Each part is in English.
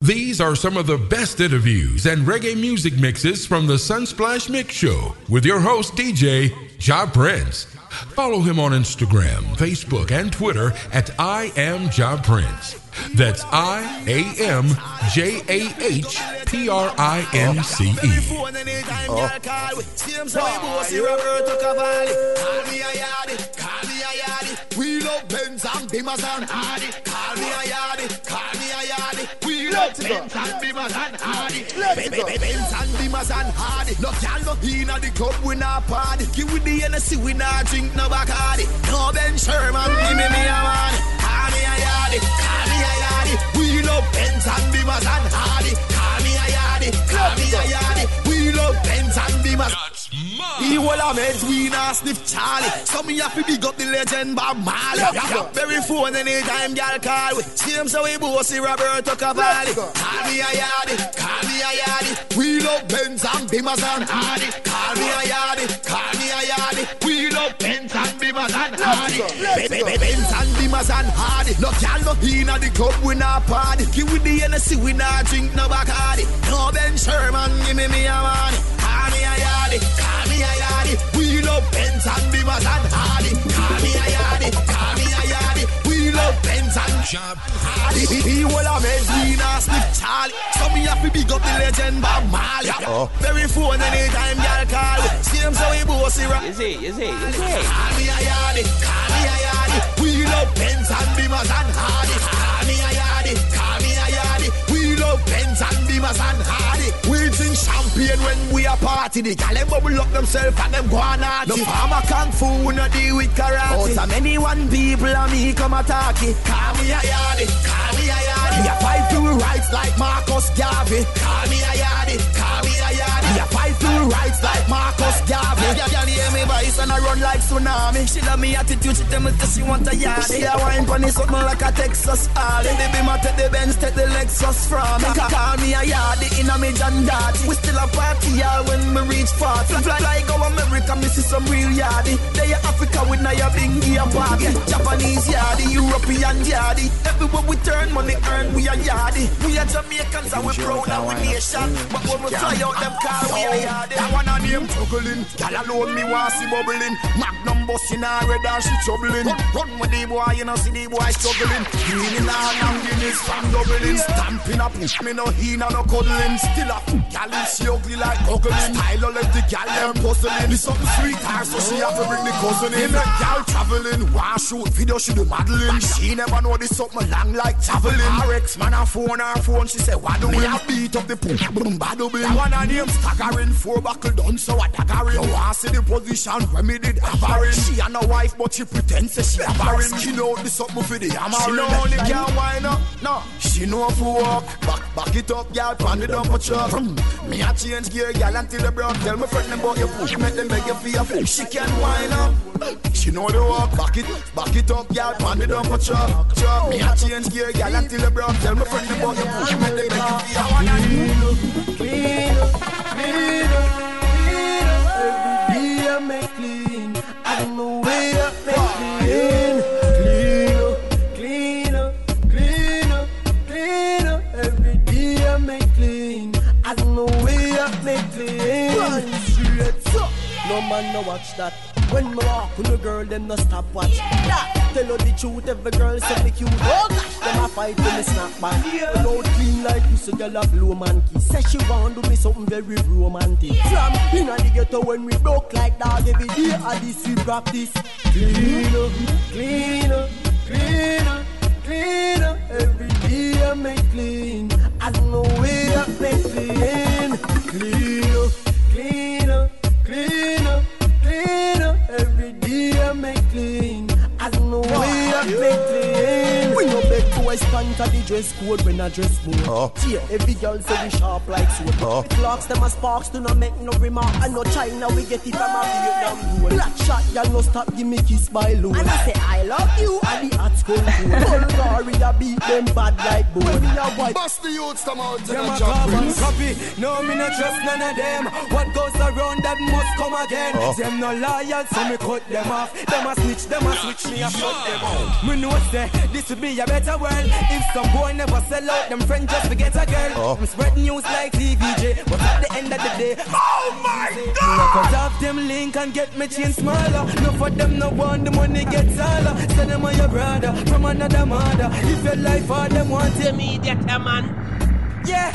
These are some of the best interviews and reggae music mixes from the Sunsplash Mix Show with your host, DJ Jah Prince. Follow him on Instagram, Facebook, and Twitter at I am Jah Prince. That's I A M J A H P R I N C E. We love Benz and Bimmers and Audi. Call me a yardie, call me a yardie. We love Benz and Bimmers and Audi. Benz and Bimmers and Audi. No gal no inna the club we not party. Give we the Hennessy we not drink no Bacardi. No Ben Sherman give me me a man. Call me a yardie, call me a yardie. We love Benz and Bimmers and Audi. Call me a yardie, call me a yardie. We love Benz and Bimmers. He will have meds, we not sniff Charlie. So me have to big up the legend Bob Marley. Very phone anytime girl call we. Same so we bossy Roberto Cavalli. Call me a yardie, call me a yardie. We love Benz and Bimmers and Audi. Call me a yardie, call me a yardie. We love Benz and Bimmers and Audi. Be- be- be- Benz and Bimmers and Audi. No gal no inna the club we not party. Give we the Hennessy we not drink no Bacardi. No Ben Sherman give me me a money. Call me a yardie, call me a yardie. We love Benz and Bimmers and Audi. Call me a yardie, call me a yardie. We love Benz and Audi. He, he will have meds, we not sniff Charlie. So me have to big up the legend Bob Marley. Oh. Very phone anytime y'all call. Same so we bossy rock. Is he? Is he? Is he? Call me a yardie, call me a yardie. We love Benz and Bimmers and Audi. Call me a yardie, call me a yardie. We love Benz and Bimmers and Audi. We drink champagne when we a party. The gal them bubble up themselves and them go on naughty. No farmer kung fu, we no deal with karate. Oh, Out of many one people and me come attack it. Call me a yardie, call me a yardie. Me a fight for rights like Marcus Garvey. Call me me voice and run like tsunami. She love me attitude, she tell me that she want a yardie. She a wine pony something like a Texas Harley. The beam take the Benz, take the Lexus from me. Ca- Call me a yardie in a me John Darty. We still a party yeah, when me reach 40. Fly, fly go America, me see some real yardie. They Africa with now your big gear party. Japanese yardie, European yardie. Everywhere we turn, money earn, we a yardie. We are Jamaicans and we proud and we nation. But when we fly out them car, we a yardie. That one a name juggling. Gal alone me want see bubbling. Magnum busting her red and she troubling. Run, run with the boy, you know see the boy struggling. In her and Guinness from doubling. Stamping a push me no he no no cuddling. Still a gal is she ugly like ugly. Style all let the gal them puzzling. It's something sweet her so she have to bring the cousin in. The gal traveling, want shoot video she do modeling. She never know this something long like traveling. Her ex man a phone her phone she say what do we have beat up the boom boom bad up That one a name staggering four buckle done so what daggering. You want see the position where me did hammering. She a no wife but she pretend say she a barren. She know the something for the hammering. She know only can wine up, no. She know for walk, back back it up, girl, pan it up for truck. Hmm. Me a change gear, girl, until the brown. Tell me friend about your foot, make them beg you your foot. She can wine up. She know the walk, back it, back it up, girl, pan it up for truck. truck. Me a change gear, girl, until the brown. Tell me friend about your foot, make them beg you your foot. Clean up, clean up, clean No man no watch that. When me walk with a girl, them no stop watch. That tell her the truth, every girl say me cute. Oh gosh, them a fight when me snap back. Yeah. Out clean like you, so girl a blow man key. Say she want do me something very romantic. From inna the ghetto when we broke like dog every day, I this we practice. Clean up, clean up, clean up, clean up. Every day I make clean. I don't know where I make clean. Clean up, clean up, clean. I don't know where I make clean. We no beg to stand to the dress code when I dress mode. Oh. Yeah, every girl say we sharp like sword. Oh. The clocks them a sparks do not make no remark. I know China we get it from a Vietnam road. Black shot, y'all no stop give me kiss by load. And I say I I love you and the hot school food. Bulgaria beat them bad like bull. Me a white. Bust the youths come out to Them the a job copy. No, me not trust none of them. What goes around that must come again. Oh. Them no loyal, so me cut them off. Them a snitch, them a switch me, I shut them out. Me know say this would be a better world if some boy never sell out. Them friends just forget a girl. Oh. I'm spread news like TVJ, but at the end of the day, oh my God! Them link and get me chain smaller. No for them no want the money get taller. Send them on your brother from another mother. If your life for them want Immediate, eh, man. yeah.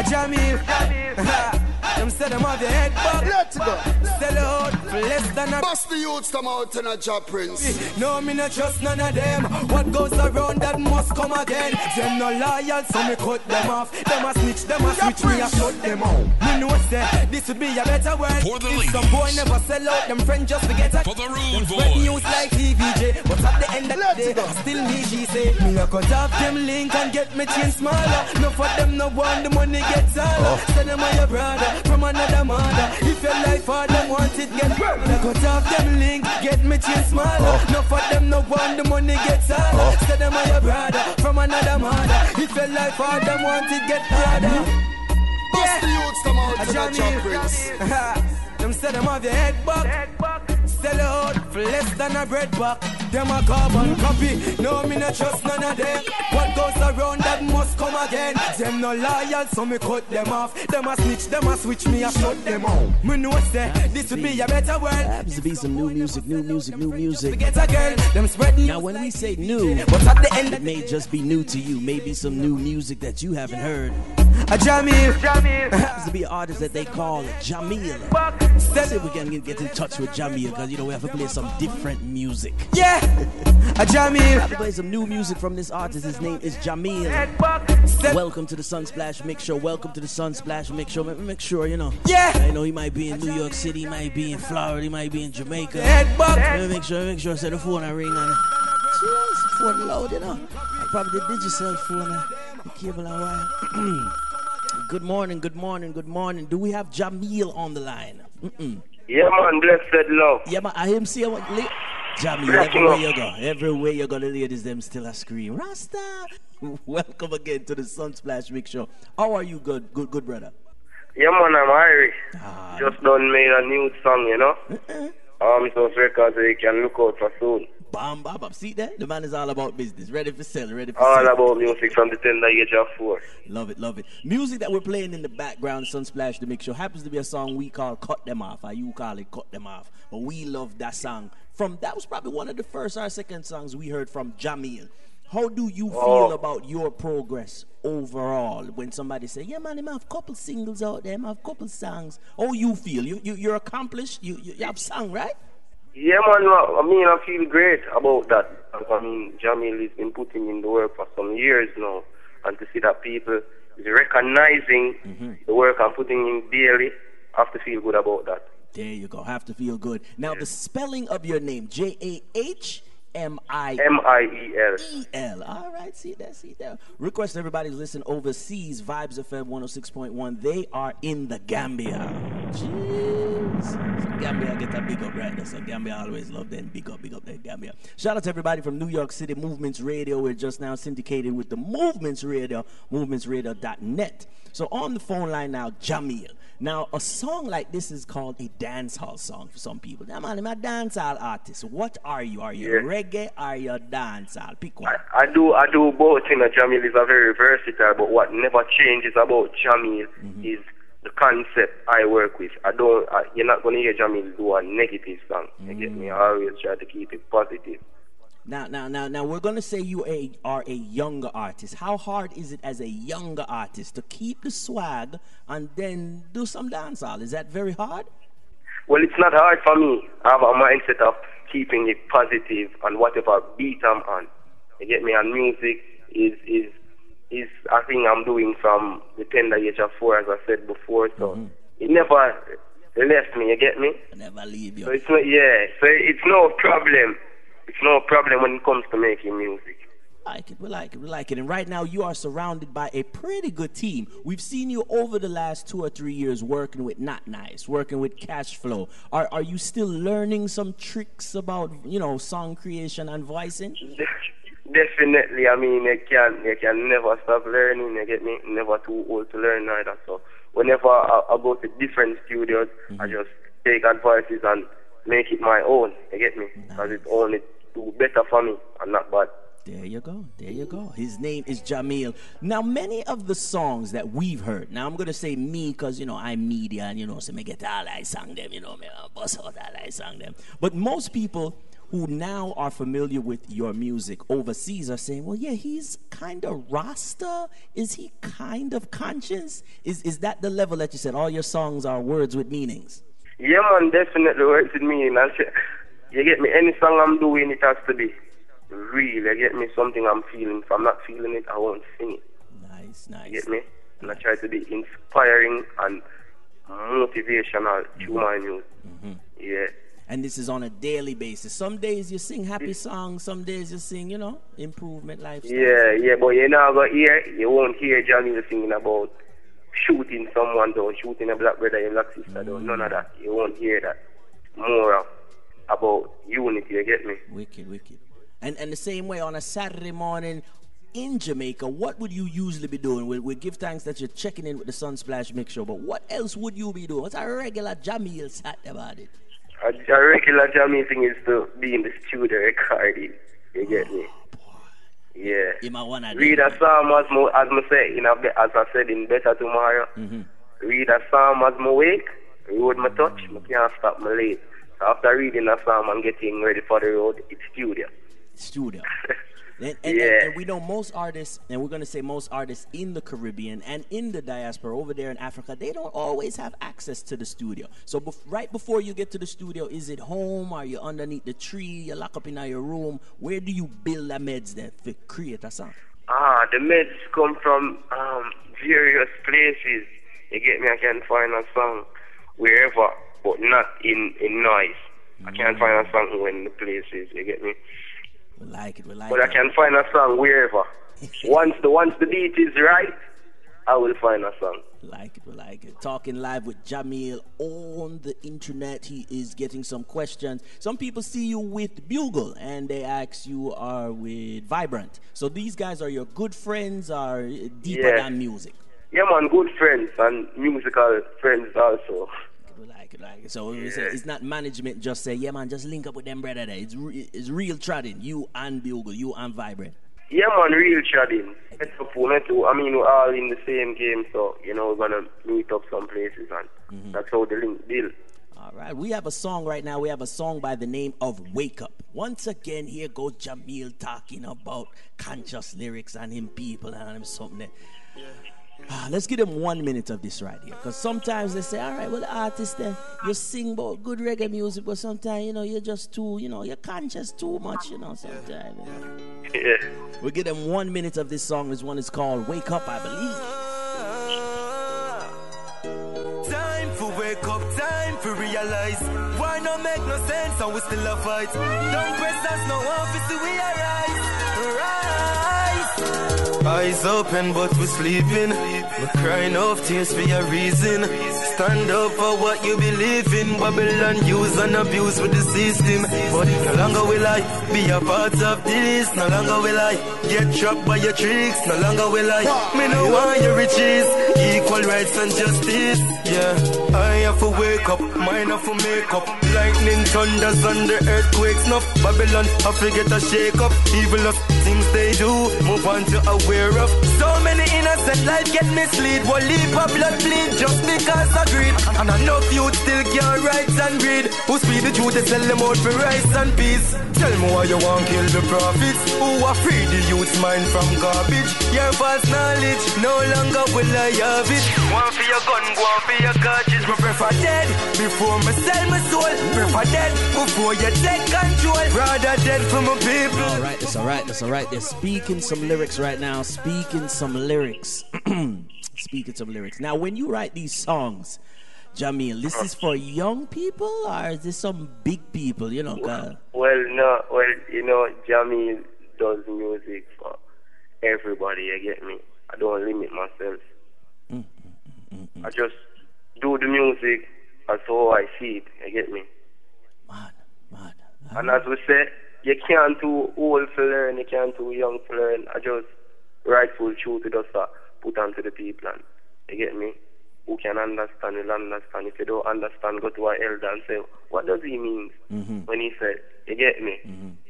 A Jahmiel. them say them have your head back. Let's go. Sell out for less than a Bust the youths come out to the job prince. no, me not trust none of them. What goes around that must come again. Them no loyal, so me cut them off. Them a snitch, them a switch, me a shut them out. Me know say this would be a better world. For the if some boy never sell out, them friends just forget it. For the rude Them spread boys. news like TVJ, but at the end of the Let's day, go. still me she say. Me a cut off them link and get me chain smaller. No for them no want the money get taller. Oh. Send them on your brother from another mother. If your life for them want it get Me a cut off them link, get me chain smaller. Oh. No for them no want the money get taller. Oh. Send them on your brother from another mother. If your life for them want it get harder. Bust the youths come out A to the job Jahmiel. prince. them say them have your head back. Sell out for less than a bread buck. Them a carbon copy. No, me not trust none of them. What goes around that must come again. Them no loyal, so me cut them off. Them a snitch, them a switch me, I shut them out. Me know say this would be a better world. Happens to be some new music, new music, new music. Forget a girl, them spread news. Now, when we say new, But at the end, it may just be new to you. Maybe some new music that you haven't heard. a Jahmiel. Happens to be an artist that they call Jahmiel. Let's see if we can get- get in touch with Jahmiel because you know we have to play some different music. Yeah, a Jahmiel. have to play some new music from this artist. His name is Jahmiel. Welcome to the Sunsplash Mix Show. Welcome to the Sunsplash Mix Show. Make, make sure you know. Yeah. I know he might be in New York City, he might be in Florida, he might be in Jamaica. Head. Let me make sure, make sure I say the phone I ring on. Jeez, phone loud, you know. I probably the digital phone, uh, the cable and wire. good morning, good morning, good morning. Do we have Jahmiel on the line? Mm-mm. Yeah, man, blessed love. Yeah, man, I him see what li- Black everywhere you go, everywhere you go, the ladies them still a scream. Rasta. Welcome again to the Sunsplash Mix Show. How are you, good, good, good brother? Yeah, man, I'm Irish. Ah, Just done made a new song, you know. Um, so records you can look out for soon. Bam, bam, bam. See that? The man is all about business. Ready for sell, ready for All sell. about music from the tender age of four. Love it, love it. Music that we're playing in the background, Sunsplash the Mix Show, happens to be a song we call Cut Them Off. Or you call it Cut Them Off. But we love that song. From that was probably one of the first or second songs we heard from Jahmiel. How do you oh. feel Oh. about your progress overall when somebody say, "Yeah, man, I have couple singles out there, I have couple songs"? How you feel? You, you you're accomplished. You, you you have sung, right? Yeah, man, I mean, I feel great about that. I mean, Jahmiel has been putting in the work for some years now. And to see that people is recognizing mm-hmm. the work I'm putting in daily, I have to feel good about that. There you go. Have to feel good. Now the spelling of your name: J A H M I M-I-E-L. E-L. All right, see that, see that. Request everybody to listen overseas. Vibes of FM 106.1. They are in the Gambia. Jeez. So Gambia get a big up right there. So Gambia always love them. Big up, big up there, Gambia. Shout out to everybody from New York City Movements Radio. We're just now syndicated with the Movements Radio, movementsradio.net. So on the phone line now, Jahmiel. Now, a song like this is called a dancehall song for some people. Now, man, I'm a dancehall artist. What are you? Are you Yeah. reggae? Are you dancehall? Pick one. I, I do I do both. You know, Jahmiel is a very versatile, but what never changes about Jahmiel mm-hmm. is the concept I work with. I don't. I, you're not gonna hear Jahmiel do a negative song. You get me? Mm. I always try to keep it positive. Now, now, now, now, we're gonna say you a, are a younger artist. How hard is it as a younger artist to keep the swag and then do some dancehall? Is that very hard? Well, it's not hard for me. I have a mindset of keeping it positive on whatever beat I'm on. You get me? And music is is is a thing I'm doing from the tender age of four, as I said before. So mm-hmm. it never left me. You get me? I never leave you. So it's not, yeah. So it's no problem. It's no problem when it comes to making music. I like it. We like it. We like it. And right now, you are surrounded by a pretty good team. We've seen you over the last two or three years working with Not Nice, working with Cash Flow. Are are you still learning some tricks about you know song creation and voicing? Definitely. I mean, you can you can never stop learning. You get me? Never too old to learn either. So whenever I, I go to different studios, mm-hmm. I just take advices and make it my own. You get me? Because nice. it only do better for me and not bad. There you go. There you go. His name is Jahmiel. Now, many of the songs that we've heard, now I'm going to say me because, you know, I'm media and, you know, so me get all I sang them, you know, me uh, bust out all I sang them. But most people who now are familiar with your music overseas are saying, well, yeah, he's kind of Rasta. Is he kind of conscious? Is, is that the level that you said all your songs are words with meanings? Yeah, man, definitely words with meaning. You get me? Any song I'm doing, it has to be real. You get me? Something I'm feeling. If I'm not feeling it, I won't sing it. Nice, nice. You get me? And I try to be inspiring and motivational mm-hmm. to my music. Mm-hmm. Yeah. And this is on a daily basis. Some days you sing happy songs, some days you sing, you know, improvement lifestyle. Yeah, yeah, but you know, but here you won't hear Johnny singing about shooting someone down, shooting a black brother, a black sister mm-hmm. down. None of that. You won't hear that. More of about unity, you get me? Wicked, wicked. And and the same way on a Saturday morning in Jamaica, what would you usually be doing? We, we give thanks that you're checking in with the Sunsplash Mix Show, but what else would you be doing? What's a regular Jahmiel sat about it? A, a regular Jahmiel thing is to be in the studio recording. You get me? Oh, yeah. You might wanna read a psalm as mo as me say in a, as I said in Better Tomorrow. Mm-hmm. Read a psalm as me wake, road my touch, me can't stop me late. After reading a psalm and getting ready for the road, it's studio. Studio. And, and, yeah. and, and, we know most artists, and we're going to say most artists in the Caribbean and in the diaspora over there in Africa, they don't always have access to the studio. So bef- right before you get to the studio, is it home? Are you underneath the tree? You lock up in your room? Where do you build the meds then to create a song? Ah, the meds come from um, various places. You get me? I can find a song wherever but not in, in noise. Mm. I can't find a song when the place is, you get me? We like it, we like but it. But I can find a song wherever. once the once the beat is right, I will find a song. Like it, we like it. Talking live with Jahmiel on the internet. He is getting some questions. Some people see you with Bugle and they ask you are with Vibrant. So these guys are your good friends, are deeper yeah. than music. Yeah, man, good friends and musical friends also like it, like it. So yeah. it's, it's, not management just say, yeah, man, just link up with them brother there. It's, re- it's real trading. You and Bugle, you and Vibrant. Yeah, man, real trading. It's opponent too. I mean, we're all in the same game, so, you know, we're going to meet up some places, and mm-hmm. that's how the link deal. All right, we have a song right now. We have a song by the name of Wake Up. Once again, here goes Jahmiel talking about conscious lyrics and him people and him something. Yeah. Ah, let's give them one minute of this right here. Because sometimes they say, all right, well, the artist then, you sing about good reggae music, but sometimes, you know, you're just too, you know, you're conscious too much, you know, sometimes. You know. Yeah. We'll give them one minute of this song. This one is called Wake Up, I believe. Time for wake up, time for realize. Why not make no sense and we still a fight? Don't press us, no office, we arise. Rise. Eyes open, but we're sleeping. We're crying off tears for your reason. Stand up for what you believe in. Babylon use and abuse with the system. But no longer will I be a part of this. No longer will I get trapped by your tricks. No longer will I. Me no want your riches. Equal rights and justice. Yeah. I have to wake up. Mine have to make up. Lightning, thunders, and the earthquakes. No Babylon, I forget to shake up. Evil things they do. Move on to aware of. So many innocent lives get misled. One leap of blood bleed just because of greed. And enough youth still can't rights and greed. Who speak the truth, they sell them out for rice and peace. Tell me why you want kill the prophets. Who are free the youth's mind from garbage. Your false knowledge, no longer will I have it. One for your gun, one for your cartridge. Me prefer dead before me sell my soul. Prefer dead before you take control. Rather dead for my people. Alright, that's alright, that's alright. They're speaking some lyrics right now speaking some lyrics. speaking some lyrics. Now, when you write these songs, Jahmiel, this is for young people or is this some big people? You know, well, well no, well, you know, Jahmiel, does music for everybody. You get me? I don't limit myself. Mm, mm, mm, I just do the music as how I see it. You get me? Man, man. And as we say, you can't too old to learn, you can't too young to learn. I just rightful truth to just uh, put onto the people and you get me? Who can understand will understand. If you don't understand, go to our elder and say, What does he mean when he said, You get me?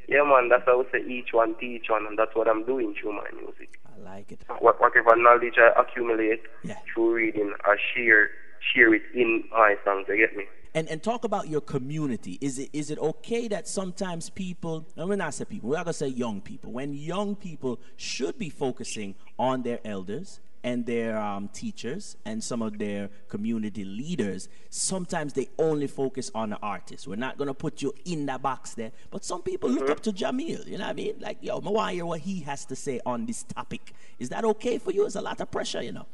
Yeah man, that's how we say each one teach one and that's what I'm doing through my music. I like it. What whatever knowledge I accumulate Yeah. through reading, I share share it in my songs, you get me? And and talk about your community. Is it is it okay that sometimes people, and we're not say people, we're not gonna say young people. When young people should be focusing on their elders and their um, teachers and some of their community leaders, sometimes they only focus on the artist. We're not gonna put you in that box there. But some people look up to Jahmiel. You know what I mean? Like, yo, I want to hear what he has to say on this topic. Is that okay for you? It's a lot of pressure, you know.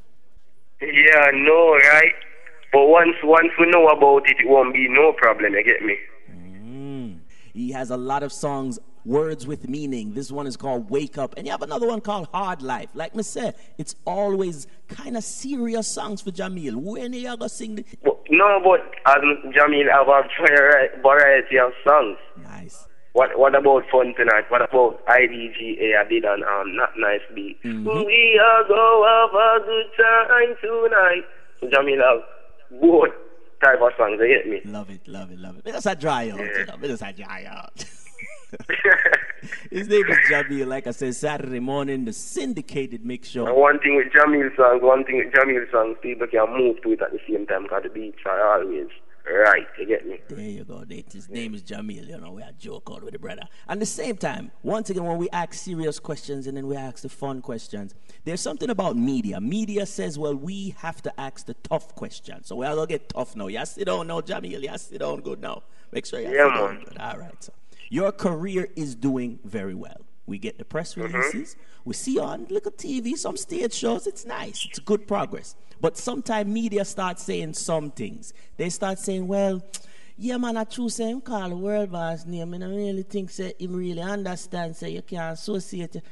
Yeah, know, right? But once once we know about it, it won't be no problem, you get me? Mm. He has a lot of songs, words with meaning. This one is called Wake Up. And you have another one called Hard Life. Like me say, it's always kind of serious songs for Jahmiel. When are you to sing the... But, no, but um, as Jahmiel have a vari- variety of songs. Nice. What what about fun tonight? What about IDGA? I did on um not nice beat. Mm-hmm. We are go have a good time tonight. So Jahmiel have both type of songs. You get me? Love it, love it, love it. It's a dry out, you know. It's a dry out. His name is Jahmiel. Like I said, Saturday morning, the syndicated mix And show. one thing with Jahmiel songs, one thing with Jahmiel songs, people can move to it at the same time because the beats are always right. You get me? There you go. His name is Jahmiel. You know, we are joke out with the brother. At the same time, once again, when we ask serious questions and then we ask the fun questions, there's something about media. Media says, well, we have to ask the tough questions. So we are going to get tough now. You sit down now, Jahmiel. You sit down good now. Make sure you Yeah, sit down good. All right. So your career is doing very well. We get the press mm-hmm. releases. We see on little TV, some stage shows. It's nice. It's good progress. But sometimes media start saying some things. They start saying, well, yeah, man, I true say him call the world boss name. And I really think say him really understand say you can't associate it.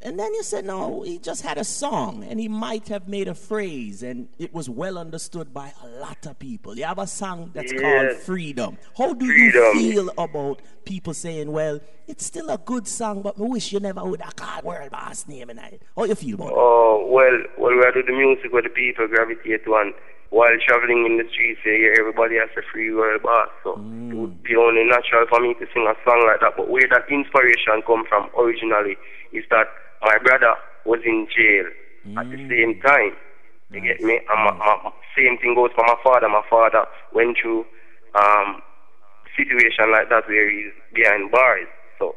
And then you said, no, he just had a song and he might have made a phrase and it was well understood by a lot of people. You have a song that's called Freedom. How do Freedom. you feel about people saying, well, it's still a good song, but I wish you never would have called world boss name and I. How you feel about it? Oh, well, well, we do the music where the people gravitate to and while traveling in the streets, hear everybody has a free world boss. So it would be only natural for me to sing a song like that. But where that inspiration come from originally is that my brother was in jail at the same time. You get me? And my, my, same thing goes for my father. My father went through um situation like that where he's behind bars. So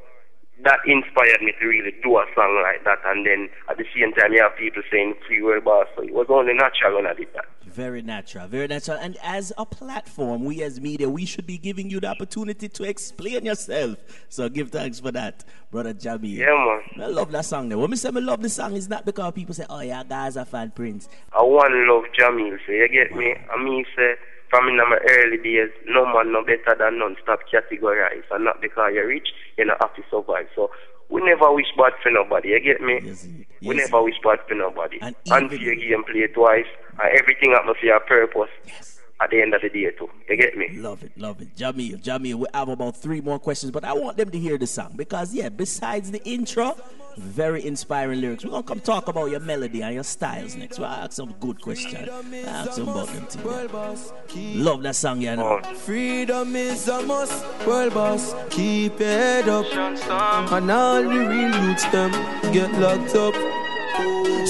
that inspired me to really do a song like that. And then at the same time, you have people saying free world boss. So it was only natural when I did that. Very natural, very natural. And as a platform, we as media, we should be giving you the opportunity to explain yourself. So give thanks for that, brother Jamie. Yeah, man. I love that song. There. When me say I love the song, it's not because people say, "Oh yeah, guys are fan Prince." I want love Jahmiel, so you get me? I mean, say, from in my early days, no man no better than non-stop categorize. And not because you're rich, you know, have to survive. So we never wish bad for nobody, you get me? Yes, it- we never wish bad for nobody. And And, even- your game play twice, and everything happen for your purpose Yes. At the end of the day, too. You get me? Love it, love it. Jahmiel, Jahmiel, we have about three more questions, but I want them to hear the song because, yeah, besides the intro, very inspiring lyrics. We're going to come talk about your melody and your styles next. We'll ask some good questions. I'll ask some about them too. World boss, keep Love that song, you know. Oh. Freedom is a must, world boss. Keep it up, and all the real youths them get locked up.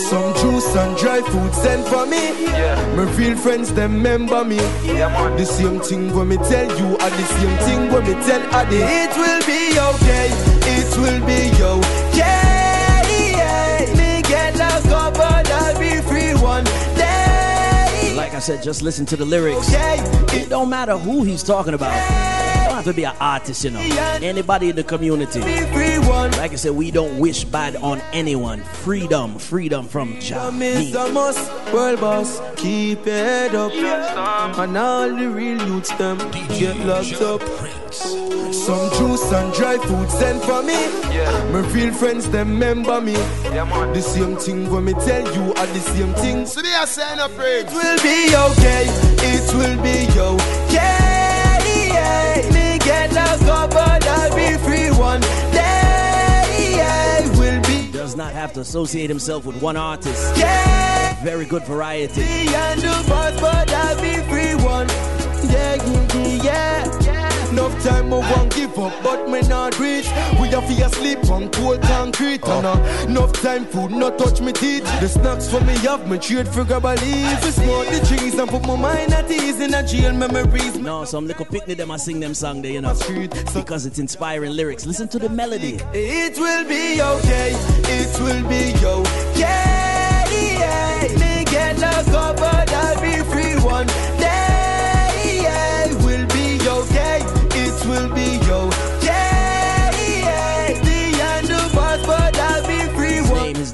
Some juice and dry food sent for me. My real friends them remember me. The same thing when me tell you, and the same thing when me tell Adi. It will be okay. It will be okay. Me get locked up, but I'll be free one day. Like I said, just listen to the lyrics. Okay. It don't matter who he's talking about. Have to be an artist, you know. Anybody in the community. Like I said, we don't wish bad on anyone. Freedom, freedom from job. World boss, keep it up. And all the real youths them get locked up. Some juice and dry food sent for me. My real friends them remember me. The same thing when me tell you are the same thing. So they are saying a prayer. It will be okay. It will be okay. Have to associate himself with one artist. Yeah. Very good variety. Me and the boss, but I'll be free one. Yeah, yeah, yeah. Enough time I won't give up, but me not reach. We have to sleep on cold concrete. And uh, enough time food not touch me teeth. The snacks for me have me trade a leaf. Smoke the trees and put my mind at ease in a jail memories. No, some little picnic them I sing them song there, you know. Because it's inspiring lyrics. Listen to the melody. it will be okay. It will be okay. Yeah. Me get locked up,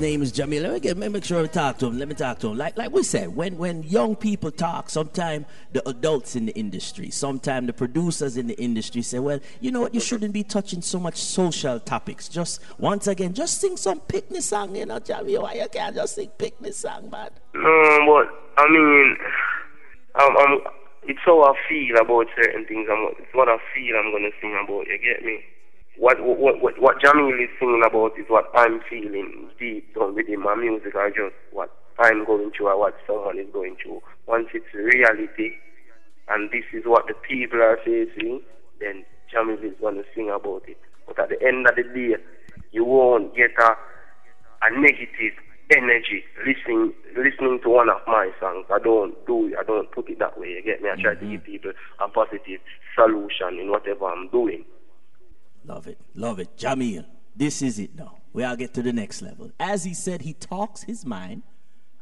name, is Jahmiel. Let me get, let me make sure I talk to him. Let me talk to him. Like, like we said, when when young people talk, sometimes the adults in the industry, sometimes the producers in the industry say, well, you know what, you shouldn't be touching so much social topics. Just once again, just sing some picnic song, you know, Jahmiel. Why you can't just sing picnic song, man? No, but I mean, I'm, I'm, it's how I feel about certain things. I'm, it's what I feel I'm gonna sing about. You get me? What what what what Jahmiel is singing about is what I'm feeling deep down within my music, or just what I'm going through, or what someone is going through. Once it's reality, and this is what the people are facing, then Jahmiel is gonna sing about it. But at the end of the day, you won't get a a negative energy listening listening to one of my songs. I don't do I don't put it that way. You get me? I try to mm-hmm. give people a positive solution in whatever I'm doing. Love it, love it. Jahmiel, this is it now. We all get to the next level. As he said, he talks his mind.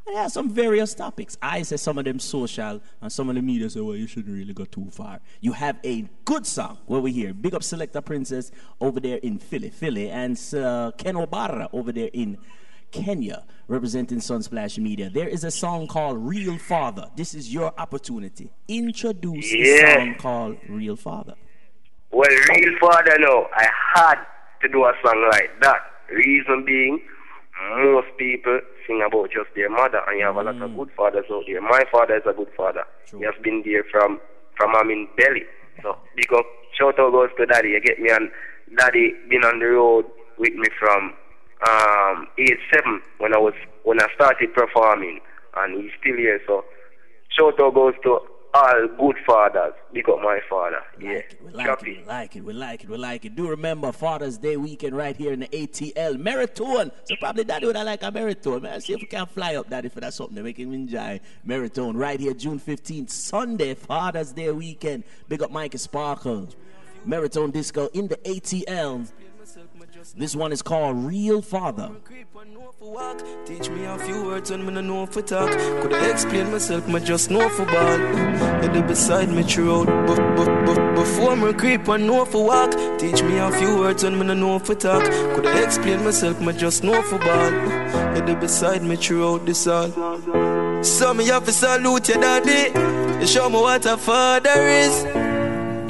And has some various topics. I say some of them social, and some of the media say, well, you shouldn't really go too far. You have a good song where we hear Big Up Selector Princess over there in Philly, Philly, and uh, Ken Obara over there in Kenya, representing Sunsplash Media. There is a song called Real Father. This is your opportunity. Introduce a Yeah. song called Real Father. Well, real father, no, I had to do a song like that. Reason being, most people sing about just their mother, and you have a lot of good fathers out there. My father is a good father. He has been there from from I'm in belly. So because shout out goes to daddy. You get me, and daddy been on the road with me from um age seven when I was when I started performing, and he's still here. So shout out goes to all good fathers. Big up my father. Yeah, We like it, we like it, we like it, we like it. Do remember Father's Day weekend right here in the ATL Marathon. So probably daddy would I like a marathon. Man, see if we can fly up daddy for that something to make him enjoy marathon right here June 15th, Sunday, Father's Day weekend. Big up Mike Sparkle. Marathon disco in the ATL. This one is called Real Father. And. Teach me a few words when me no know for talk. Could I explain myself? Me just know for ball. There beside me throughout. Bef- bef- bef- Before me creep and know for walk. Teach me a few words when me no know for talk. Could I explain myself? Me just know for ball. There beside me throughout this all. So me have to salute your daddy. You show me what a father is.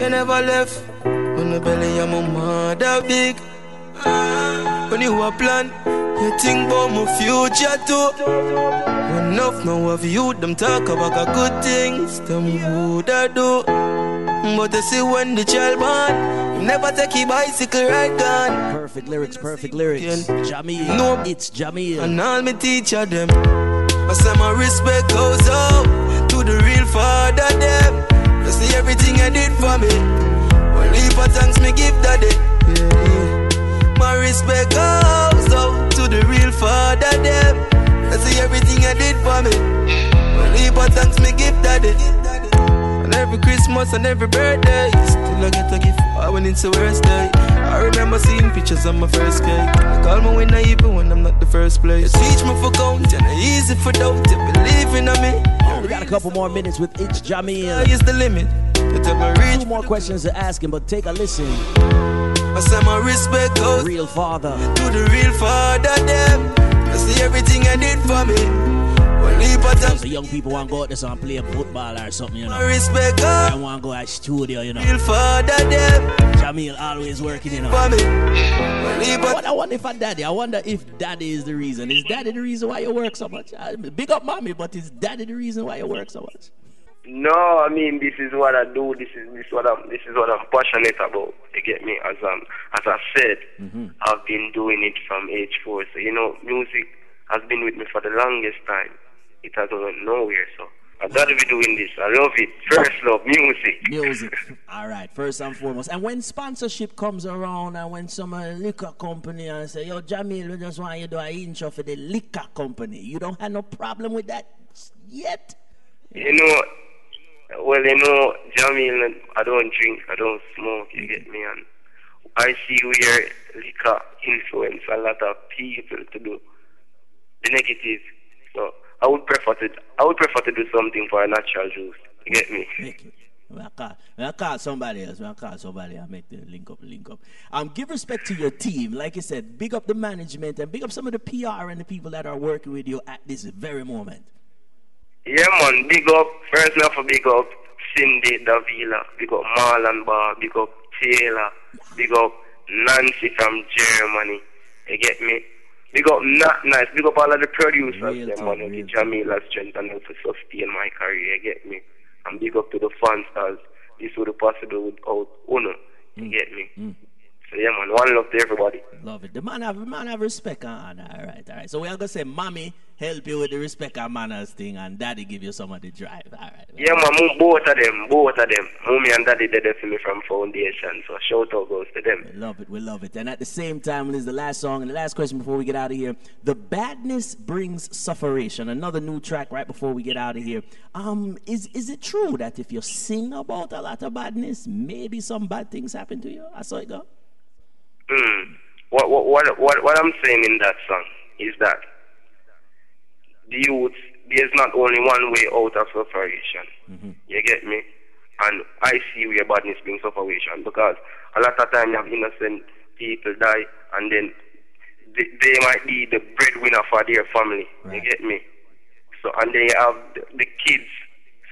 You never left. The belly of my mother big. When you a plan, you think about my future too. Enough now of you, them talk about the good things, them would I do. But you see when the child born, you never take a bicycle ride gone. Perfect lyrics, perfect lyrics. Jahmiel. No. It's Jahmiel. And all me teacher them. I say my respect goes out to the real father them. You see everything I did for me. Leap thanks me give daddy. Yeah. My respect goes out to the real father them. You see everything I did for me. Leap thanks me give daddy. And every Christmas and every birthday, still I get a gift I when it's the worst day. I remember seeing pictures of my first cake. They call me when I even when I'm not the first place. You teach me for count and easy for doubt. You believe in me. We got a couple more minutes with It's Jahmiel. is the limit. You till reach. Two more questions to ask him, but take a listen. I say my respect goes Real father. to the real father them. I see everything I did for me. When he put up So young people want to go out there and play football or something, you my know. respect I goes want to go at studio, you know. real father them Jahmiel always working, you know. for me. When I wonder, if I daddy. I wonder if daddy is the reason. Is daddy the reason why you work so much? Big up mommy, but is daddy the reason why you work so much? No, I mean this is what I do. This is this what I'm this is what I'm passionate about. You get me? As um as I said, I've been doing it from age four. So you know, music has been with me for the longest time. It has gone nowhere. So I gotta be doing this. I love it. First love, music. Music. All right, first and foremost. And when sponsorship comes around and when some uh, liquor company and say, yo, Jahmiel, we just want you to do an intro for the liquor company. You don't have no problem with that yet? You know, well, you know, Jahmiel, I don't drink, I don't smoke, you get me? And I see where liquor influence a lot of people to do the negative. So I would prefer to, I would prefer to do something for a natural juice. You get me? When I call, call somebody else, I call somebody, I make the link up, link up. Um, give respect to your team. Like I said, big up the management and big up some of the PR and the people that are working with you at this very moment. Yeah, man. Big up. First, now for big up Cindy Davila. Big up Marlon Bar. Big up Taylor. Big up Nancy from Germany. You get me? Big up Not Nice. Big up all of the producers. Real them, man. real Jamila strength and help to sustain my career. You get me? And big up to the fans as this would have possible without Uno. You mm. get me? Mm. So, yeah, man. One love to everybody. Love it. The man have the man have respect and honor. All right, all right. So we are gonna say, mommy help you with the respect and manners thing, and daddy give you some of the drive. All right. Yeah, man, both of them, both of them. Mommy and daddy did it for me from foundation, so shout out goes to them. We love it. We love it. And at the same time, this is the last song and the last question before we get out of here. The badness brings sufferation. Another new track right before we get out of here. Um, is is it true that if you sing about a lot of badness, maybe some bad things happen to you? I saw it go. Mm. What, what, what, what, what I'm saying in that song is that the youth, there's not only one way out of separation. Mm-hmm. You get me? And I see where badness brings separation because a lot of time you have innocent people die and then they, they might be the breadwinner for their family. Right. You get me? So and then you have the, the kids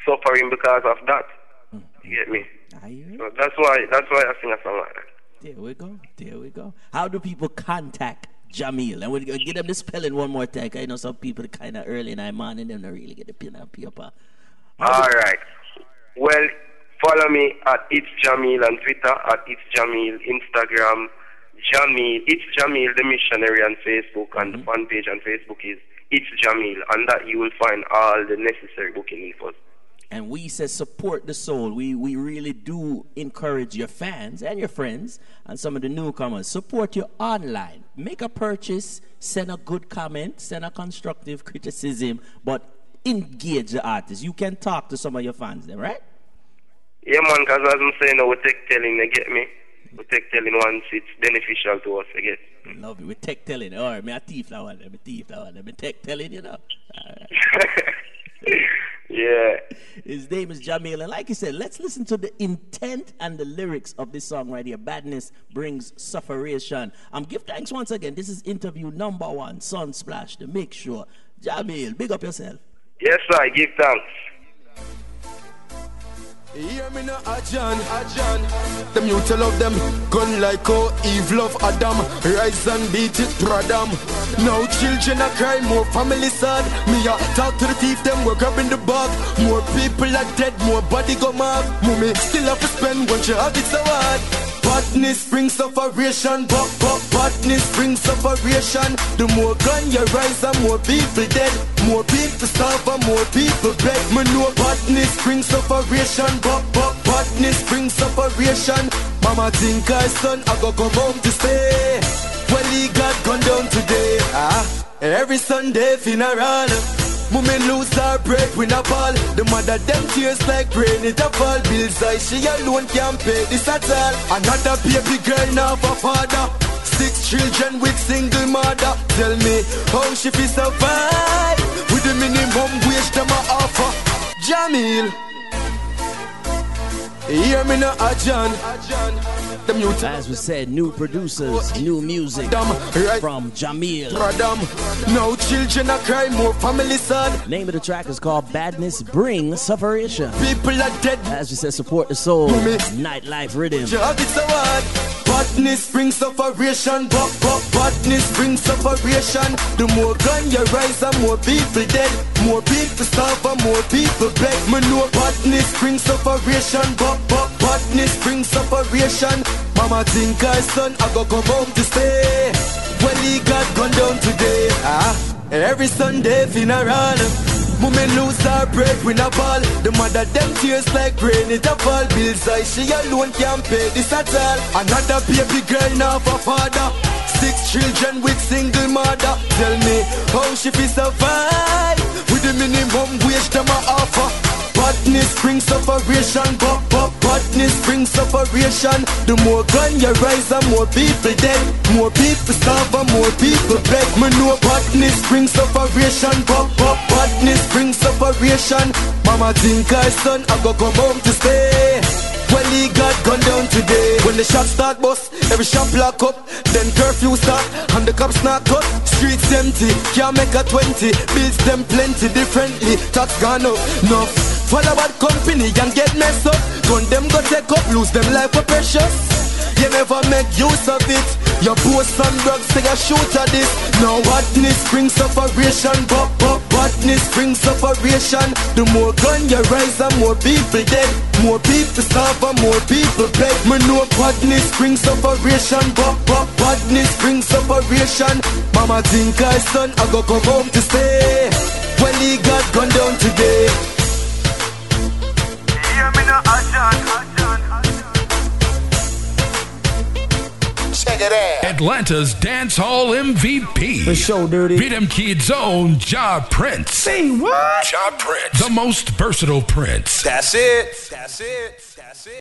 suffering because of that. Mm-hmm. You get me? I hear it. So that's why that's why I sing a song like that. There we go. There we go. How do people contact Jahmiel? And we're going to give them the spelling one more time. I know some people kind of early in the morning, and they don't really get the pen and paper. All right. Well, follow me at It's Jahmiel on Twitter, at It's Jahmiel, Instagram, Jahmiel, It's Jahmiel, the missionary on Facebook, and the mm-hmm. fan page on Facebook is It's Jahmiel. And that you will find all the necessary booking info. And we say support the soul. We we really do encourage your fans and your friends and some of the newcomers. Support you online. Make a purchase, send a good comment, send a constructive criticism, but engage the artist. You can talk to some of your fans then, right? Yeah, man, because as I'm saying, we take telling, you get me? We take telling once it's beneficial to us, I get Love it. We tech telling. All right, me a thief that one. Me thief that one. Me tech telling, you know. All right. Yeah. His name is Jahmiel. And like you said, let's listen to the intent and the lyrics of this song right here. Badness brings sufferation. Um, give thanks once again. This is interview number one, Sunsplash, to make sure. Jahmiel, big up yourself. Yes, sir, give thanks. Hear me now, Ajan, Ajan. Them you tell of them gun like how Eve love Adam. Rise and beat it, Radam. Now children are cry, more family sad. Me a talk to the thief, them work up in the bag. More people are dead, more body go mad. Mummy still have to spend when you have it so hard. Badness brings sufferation, but, but badness brings sufferation. The more gun you rise, the more people dead. More people starve, and more people beg. Me know badness brings sufferation, but, but badness brings sufferation. Mama think her son, I go come home to stay. Well, he got gone down today. Ah, every Sunday funeral. Mummy lose her bread when a ball. The mother them tears like rain it a fall. Bills I she alone can't pay this at all. Another baby girl now for father. Six children with single mother. Tell me how she fi survive with the minimum wage them a offer. Jahmiel. Hear me now, Ajan. As we said, new producers, new music from Jahmiel. No children are cry, more family son. Name of the track is called Badness Bring Sufferation. People are dead. As we said, support the soul. Nightlife rhythm. Job is a word. Badness brings sufferation. But, but, badness brings sufferation. The more gun you rise, and more people dead. More people and more people beg. Me know badness brings sufferation. But, but, badness brings sufferation. Mama think her son, I go come home to stay. Well, he got gone down today. Ah, every Sunday funeral. Women lose her bread when a ball. The mother them tears like rain, it a fall. Bills I she alone can't pay this at all. Another baby girl now for father. Six children with single mother. Tell me how she fi survive with the minimum wage them a offer. Badness brings separation, but, but badness brings separation. The more gun you rise, and more people dead. More people starve, and more people beg. Me know badness brings separation, but, but badness brings separation. Mama think I son, I go come home to stay. Well, he got gunned down today. When the shots start bust, every shop lock up. Then curfew start, and the cops not cut. Streets empty, can't make a 20. Bills them plenty differently. Tax gone up, enough. Follow bad company and get messed up. Gun them go take up, lose them life for precious. You never make use of it. Your post on drugs, take a shoot at this. Now badness brings separation, but, but badness brings separation. The more gun you rise, and more people dead. More people starve, and more people beg. Me know badness brings separation, but, but badness brings separation. Mama think her son, I go come home to stay. Well, he got gunned down today. Atlanta's Dance Hall MVP. For sure, dirty. Freedom Kids own Jah Prince. Say what? Jah Prince. The most versatile Prince. That's it. That's it. That's it.